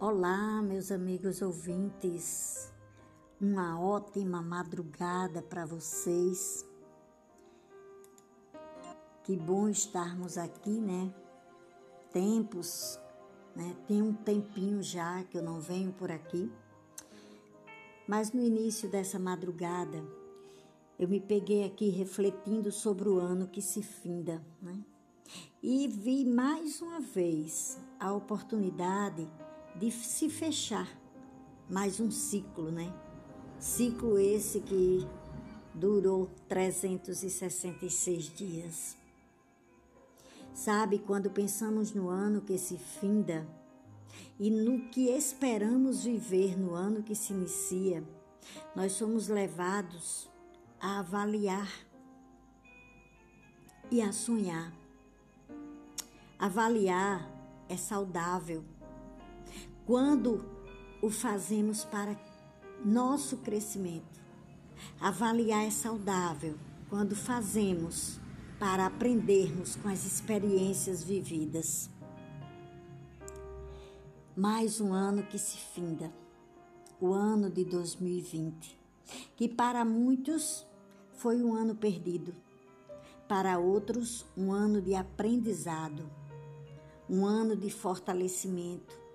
Olá, meus amigos ouvintes. Uma ótima madrugada para vocês. Que bom estarmos aqui, né? Tempos, né? Tem um tempinho já que eu não venho por aqui. Mas no início dessa madrugada, eu me peguei aqui refletindo sobre o ano que se finda, né? E vi mais uma vez a oportunidade de se fechar mais um ciclo, né? Ciclo esse que durou 366 dias. Sabe, quando pensamos no ano que se finda e no que esperamos viver no ano que se inicia, nós somos levados a avaliar e a sonhar. Avaliar é saudável quando o fazemos para nosso crescimento. Avaliar é saudável quando fazemos para aprendermos com as experiências vividas. Mais um ano que se finda, o ano de 2020, que para muitos foi um ano perdido, para outros, um ano de aprendizado, um ano de fortalecimento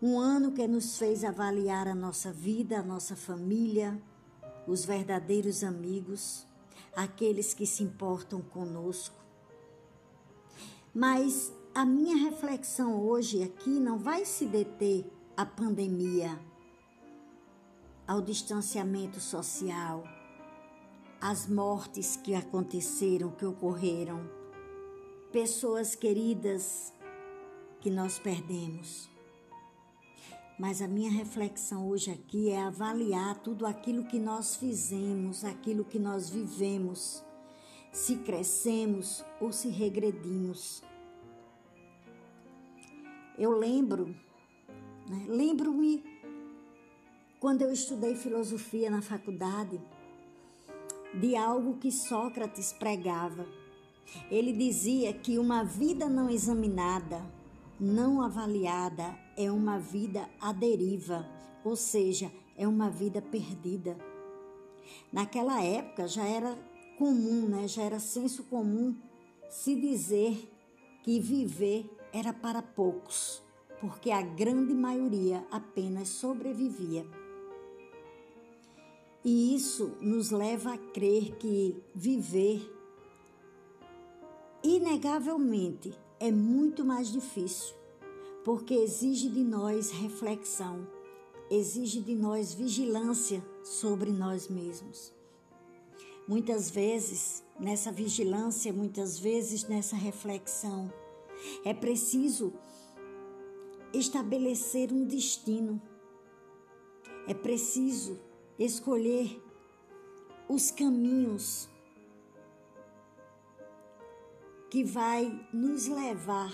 um ano que nos fez avaliar a nossa vida, a nossa família, os verdadeiros amigos, aqueles que se importam conosco. Mas a minha reflexão hoje aqui não vai se deter à pandemia, ao distanciamento social, às mortes que aconteceram, que ocorreram, pessoas queridas que nós perdemos. Mas a minha reflexão hoje aqui é avaliar tudo aquilo que nós fizemos, aquilo que nós vivemos, se crescemos ou se regredimos. Eu lembro, né, lembro-me quando eu estudei filosofia na faculdade, de algo que Sócrates pregava. Ele dizia que uma vida não examinada, não avaliada é uma vida à deriva, ou seja, é uma vida perdida. Naquela época já era comum, né? já era senso comum se dizer que viver era para poucos, porque a grande maioria apenas sobrevivia. E isso nos leva a crer que viver, inegavelmente, é muito mais difícil, porque exige de nós reflexão, exige de nós vigilância sobre nós mesmos. Muitas vezes, nessa vigilância, muitas vezes nessa reflexão, é preciso estabelecer um destino. É preciso escolher os caminhos que vai nos levar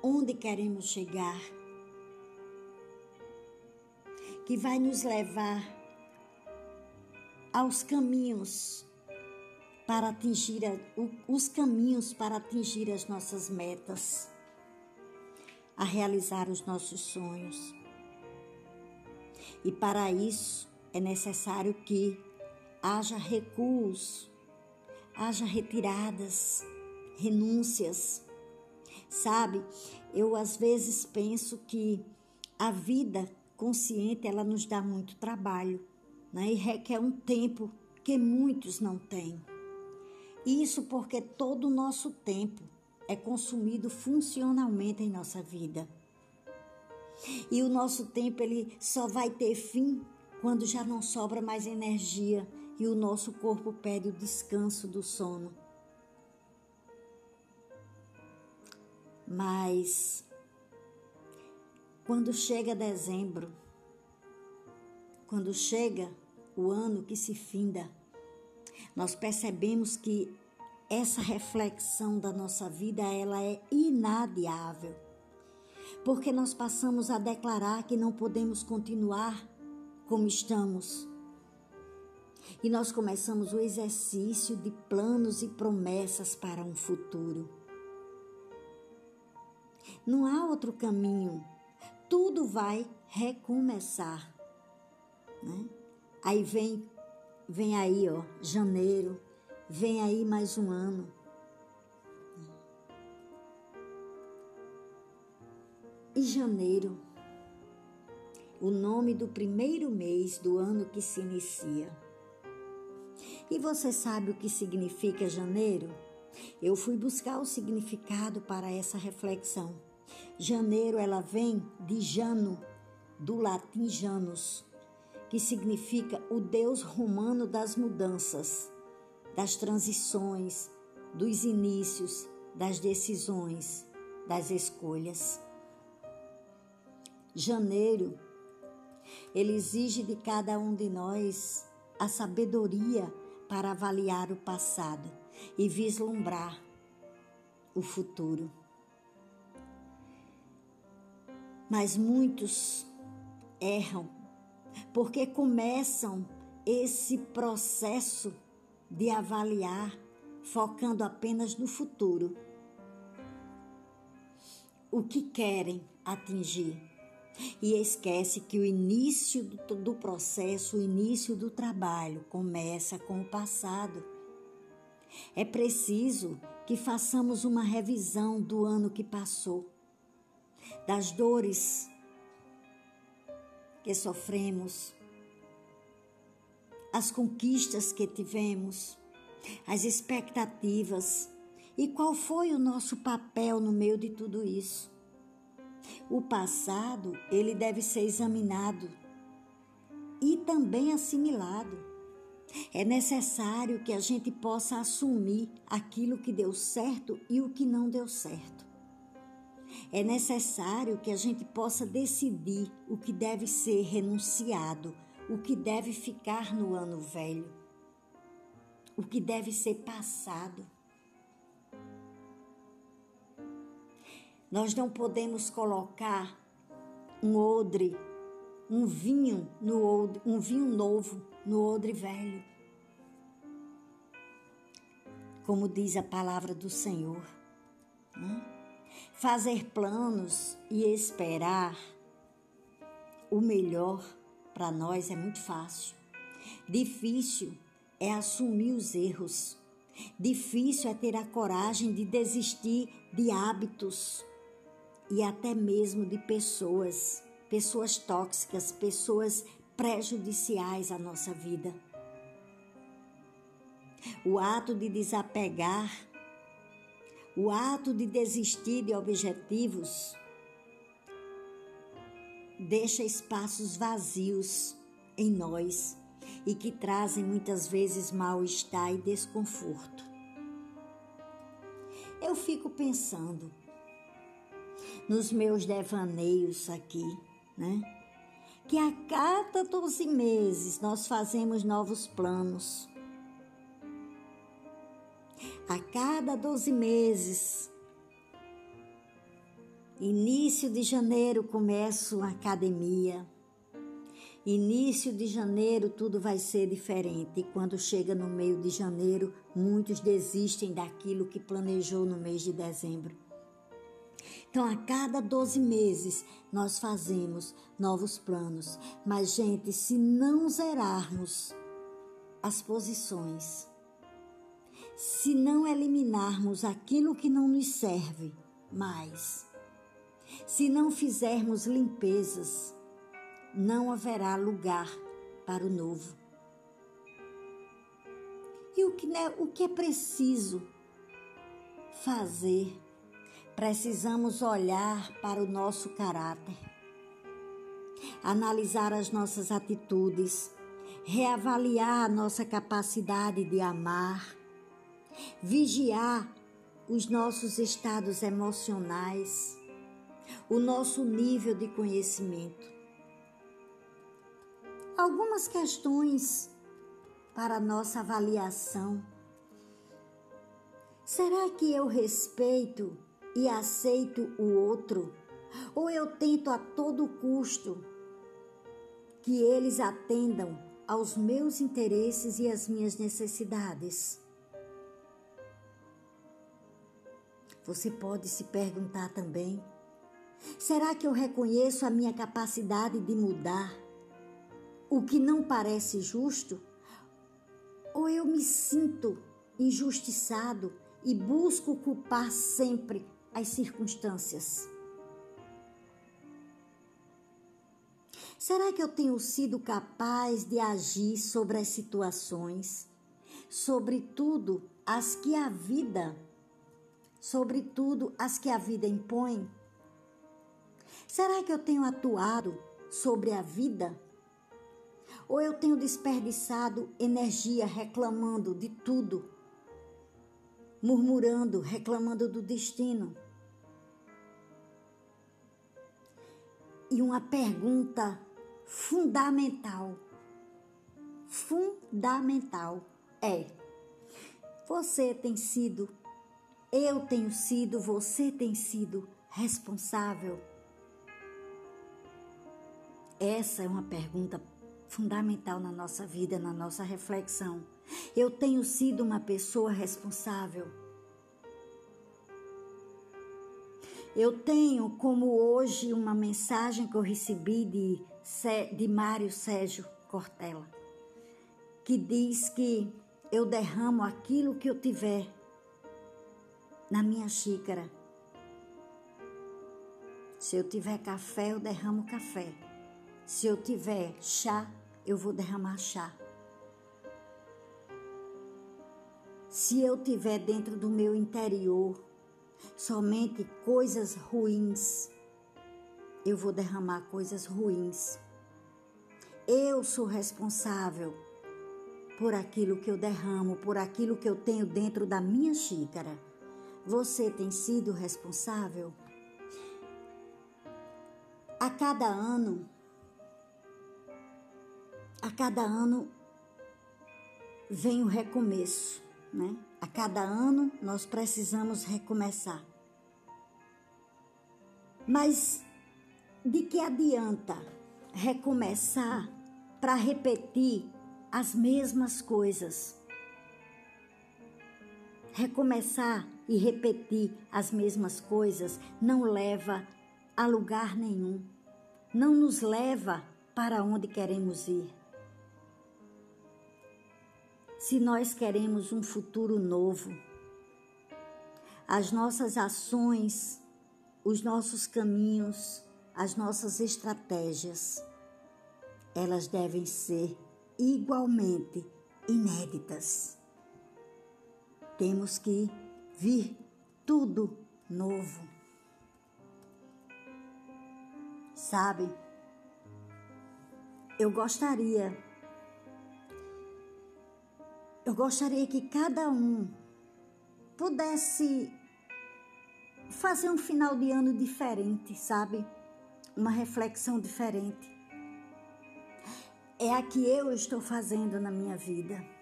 onde queremos chegar, que vai nos levar aos caminhos para atingir os caminhos para atingir as nossas metas, a realizar os nossos sonhos. E para isso é necessário que haja recuos haja retiradas, renúncias. Sabe, eu às vezes penso que a vida consciente ela nos dá muito trabalho né? e requer um tempo que muitos não têm. Isso porque todo o nosso tempo é consumido funcionalmente em nossa vida. E o nosso tempo ele só vai ter fim quando já não sobra mais energia e o nosso corpo pede o descanso do sono. Mas quando chega dezembro, quando chega o ano que se finda, nós percebemos que essa reflexão da nossa vida ela é inadiável. Porque nós passamos a declarar que não podemos continuar como estamos e nós começamos o exercício de planos e promessas para um futuro. Não há outro caminho tudo vai recomeçar. Né? Aí vem, vem aí, ó, janeiro, vem aí mais um ano. E janeiro, o nome do primeiro mês do ano que se inicia. E você sabe o que significa janeiro? Eu fui buscar o significado para essa reflexão. Janeiro ela vem de Jano, do latim Janus, que significa o deus romano das mudanças, das transições, dos inícios, das decisões, das escolhas. Janeiro, ele exige de cada um de nós a sabedoria para avaliar o passado e vislumbrar o futuro. Mas muitos erram porque começam esse processo de avaliar focando apenas no futuro. O que querem atingir e esquece que o início do, processo, o início do trabalho começa com o passado. É preciso que façamos uma revisão do ano que passou, das dores que sofremos, as conquistas que tivemos, as expectativas e qual foi o nosso papel no meio de tudo isso. O passado, ele deve ser examinado e também assimilado. É necessário que a gente possa assumir aquilo que deu certo e o que não deu certo. É necessário que a gente possa decidir o que deve ser renunciado, o que deve ficar no ano velho, o que deve ser passado. Nós não podemos colocar um odre, um vinho no odre, um vinho novo no odre velho. Como diz a palavra do Senhor. Né? Fazer planos e esperar o melhor para nós é muito fácil. Difícil é assumir os erros. Difícil é ter a coragem de desistir de hábitos e até mesmo de pessoas, pessoas tóxicas, pessoas prejudiciais à nossa vida. O ato de desapegar, o ato de desistir de objetivos, deixa espaços vazios em nós e que trazem muitas vezes mal-estar e desconforto. Eu fico pensando, nos meus devaneios aqui, né? Que a cada 12 meses nós fazemos novos planos. A cada 12 meses, início de janeiro começo a academia. Início de janeiro tudo vai ser diferente. E quando chega no meio de janeiro, muitos desistem daquilo que planejou no mês de dezembro. Então, a cada 12 meses, nós fazemos novos planos. Mas, gente, se não zerarmos as posições, se não eliminarmos aquilo que não nos serve mais, se não fizermos limpezas, não haverá lugar para o novo. E o que, né, o que é preciso fazer precisamos olhar para o nosso caráter, analisar as nossas atitudes, reavaliar a nossa capacidade de amar, vigiar os nossos estados emocionais, o nosso nível de conhecimento. Algumas questões para nossa avaliação. Será que eu respeito e aceito o outro, ou eu tento a todo custo que eles atendam aos meus interesses e às minhas necessidades. Você pode se perguntar também Será que eu reconheço a minha capacidade de mudar o que não parece justo? Ou eu me sinto injustiçado e busco culpar sempre as circunstâncias? Será que eu tenho sido capaz de agir sobre as situações, sobretudo as que a vida, sobretudo as que a vida impõe? Será que eu tenho atuado sobre a vida? Ou eu tenho desperdiçado energia reclamando de tudo, murmurando, reclamando do destino? E uma pergunta fundamental, fundamental é: você tem sido, eu tenho sido, você tem sido responsável? Essa é uma pergunta fundamental na nossa vida, na nossa reflexão. Eu tenho sido uma pessoa responsável? Eu tenho, como hoje, uma mensagem que eu recebi de, de Mário Sérgio Cortella, que diz que eu derramo aquilo que eu tiver na minha xícara. Se eu tiver café, eu derramo café. Se eu tiver chá, eu vou derramar chá. Se eu tiver dentro do meu interior somente coisas ruins, eu vou derramar coisas ruins. Eu sou responsável por aquilo que eu derramo, por aquilo que eu tenho dentro da minha xícara. Você tem sido responsável? A cada ano, a cada ano vem o recomeço, né? A cada ano nós precisamos recomeçar. Mas de que adianta recomeçar para repetir as mesmas coisas? Recomeçar e repetir as mesmas coisas não leva a lugar nenhum, não nos leva para onde queremos ir. Se nós queremos um futuro novo, as nossas ações, os nossos caminhos, as nossas estratégias, elas devem ser igualmente inéditas. Temos que vir tudo novo. Sabe, eu gostaria eu gostaria que cada um pudesse fazer um final de ano diferente, sabe? Uma reflexão diferente. É a que eu estou fazendo na minha vida.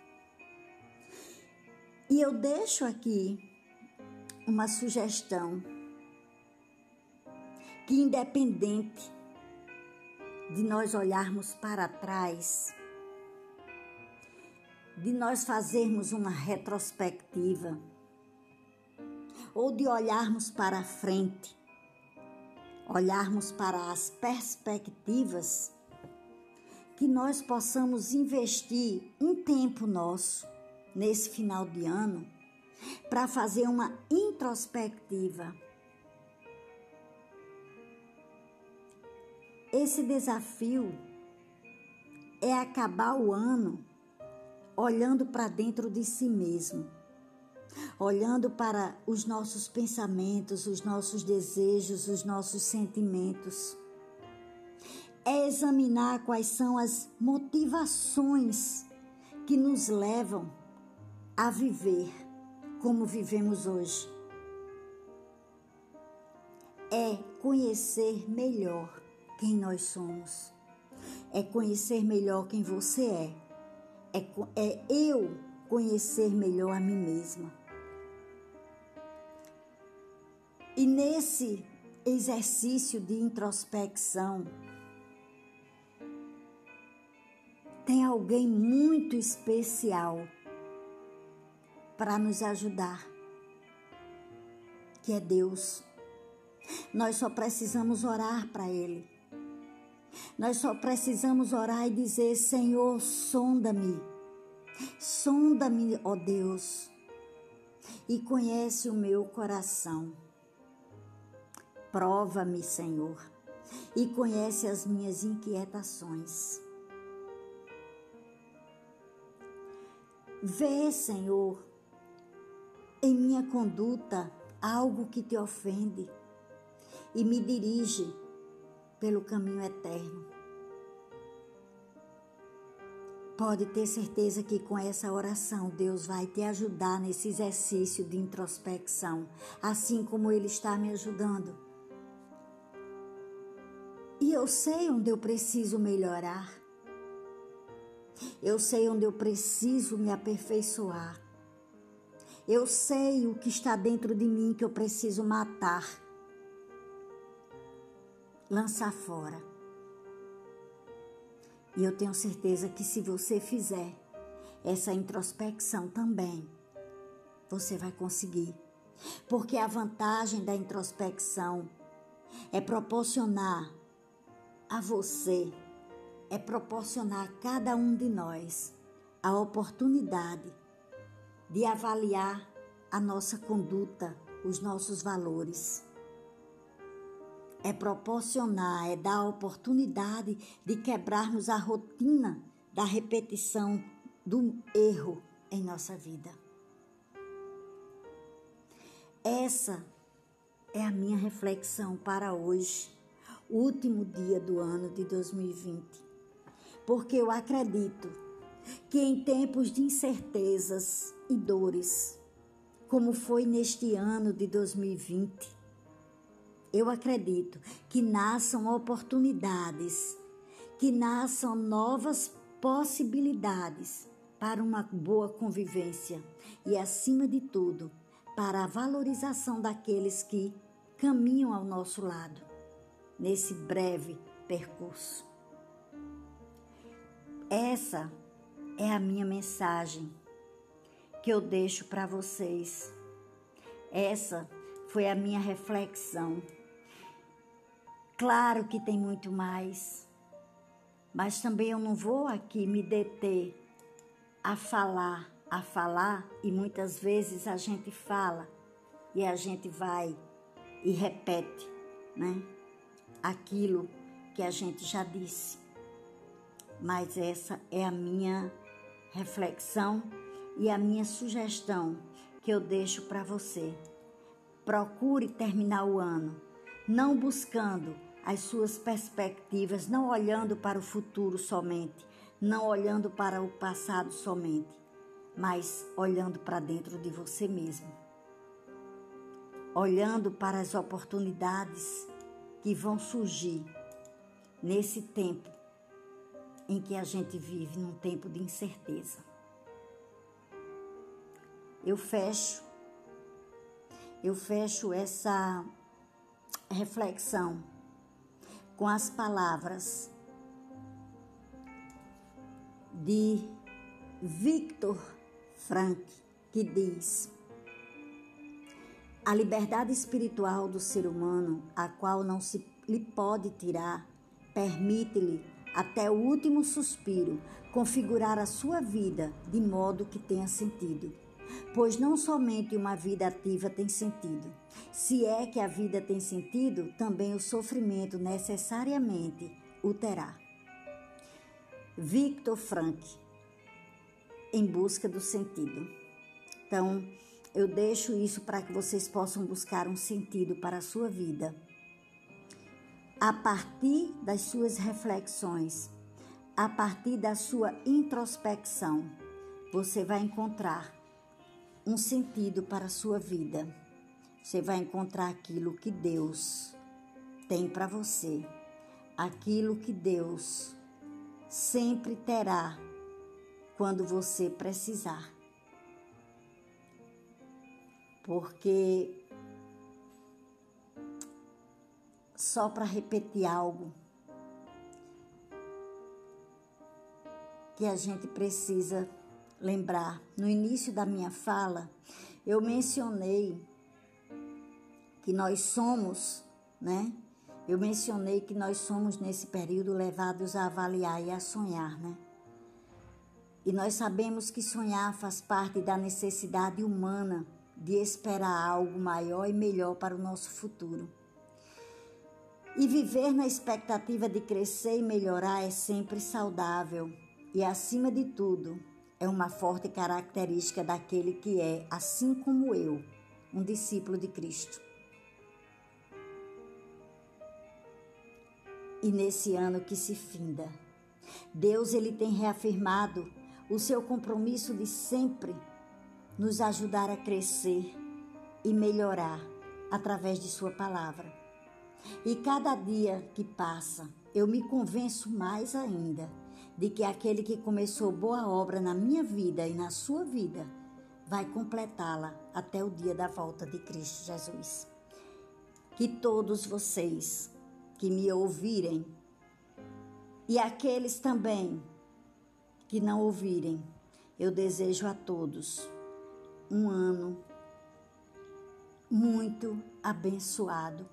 E eu deixo aqui uma sugestão que, independente de nós olharmos para trás, de nós fazermos uma retrospectiva ou de olharmos para a frente, olharmos para as perspectivas, que nós possamos investir um tempo nosso nesse final de ano para fazer uma introspectiva. Esse desafio é acabar o ano olhando para dentro de si mesmo, olhando para os nossos pensamentos, os nossos desejos, os nossos sentimentos. É examinar quais são as motivações que nos levam a viver como vivemos hoje. É conhecer melhor quem nós somos. É conhecer melhor quem você é é, é eu conhecer melhor a mim mesma. E nesse exercício de introspecção, tem alguém muito especial para nos ajudar, que é Deus. Nós só precisamos orar para Ele. Nós só precisamos orar e dizer: Senhor, sonda-me. Sonda-me, ó Deus, e conhece o meu coração. Prova-me, Senhor, e conhece as minhas inquietações. Vê, Senhor, em minha conduta algo que te ofende e me dirige pelo caminho eterno. Pode ter certeza que com essa oração Deus vai te ajudar nesse exercício de introspecção, assim como Ele está me ajudando. E eu sei onde eu preciso melhorar. Eu sei onde eu preciso me aperfeiçoar. Eu sei o que está dentro de mim que eu preciso matar lançar fora. E eu tenho certeza que se você fizer essa introspecção também, você vai conseguir. Porque a vantagem da introspecção é proporcionar a você, é proporcionar a cada um de nós a oportunidade de avaliar a nossa conduta, os nossos valores é proporcionar, é dar a oportunidade de quebrarmos a rotina da repetição do erro em nossa vida. Essa é a minha reflexão para hoje, último dia do ano de 2020. Porque eu acredito que em tempos de incertezas e dores, como foi neste ano de 2020, eu acredito que nasçam oportunidades, que nasçam novas possibilidades para uma boa convivência e, acima de tudo, para a valorização daqueles que caminham ao nosso lado nesse breve percurso. Essa é a minha mensagem que eu deixo para vocês. Essa foi a minha reflexão. Claro que tem muito mais, mas também eu não vou aqui me deter a falar, a falar, e muitas vezes a gente fala e a gente vai e repete, né? Aquilo que a gente já disse. Mas essa é a minha reflexão e a minha sugestão que eu deixo para você. Procure terminar o ano não buscando as suas perspectivas, não olhando para o futuro somente, não olhando para o passado somente, mas olhando para dentro de você mesmo. Olhando para as oportunidades que vão surgir nesse tempo em que a gente vive, num tempo de incerteza. Eu fecho, eu fecho essa reflexão com as palavras de Victor Frank, que diz: A liberdade espiritual do ser humano, a qual não se lhe pode tirar, permite-lhe, até o último suspiro, configurar a sua vida de modo que tenha sentido pois não somente uma vida ativa tem sentido. Se é que a vida tem sentido, também o sofrimento necessariamente o terá. Victor Frank, em busca do sentido. Então, eu deixo isso para que vocês possam buscar um sentido para a sua vida. A partir das suas reflexões, a partir da sua introspecção, você vai encontrar um sentido para a sua vida. Você vai encontrar aquilo que Deus tem para você, aquilo que Deus sempre terá quando você precisar. Porque só para repetir algo que a gente precisa lembrar, no início da minha fala, eu mencionei que nós somos né? Eu mencionei que nós somos nesse período levados a avaliar e a sonhar, né? E nós sabemos que sonhar faz parte da necessidade humana de esperar algo maior e melhor para o nosso futuro. E viver na expectativa de crescer e melhorar é sempre saudável e, acima de tudo, é uma forte característica daquele que é, assim como eu, um discípulo de Cristo. E nesse ano que se finda, Deus ele tem reafirmado o seu compromisso de sempre nos ajudar a crescer e melhorar através de sua palavra. E cada dia que passa, eu me convenço mais ainda de que aquele que começou boa obra na minha vida e na sua vida vai completá-la até o dia da volta de Cristo Jesus. Que todos vocês que me ouvirem e aqueles também que não ouvirem, eu desejo a todos um ano muito abençoado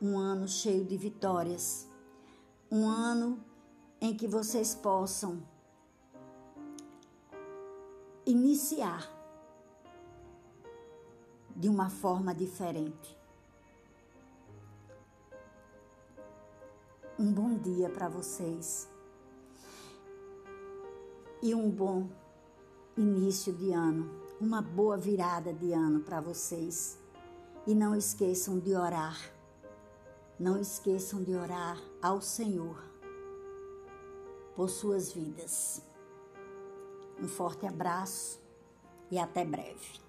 um ano cheio de vitórias, um ano em que vocês possam iniciar de uma forma diferente. Um bom dia para vocês e um bom início de ano, uma boa virada de ano para vocês. E não esqueçam de orar não esqueçam de orar ao Senhor por suas vidas. Um forte abraço e até breve.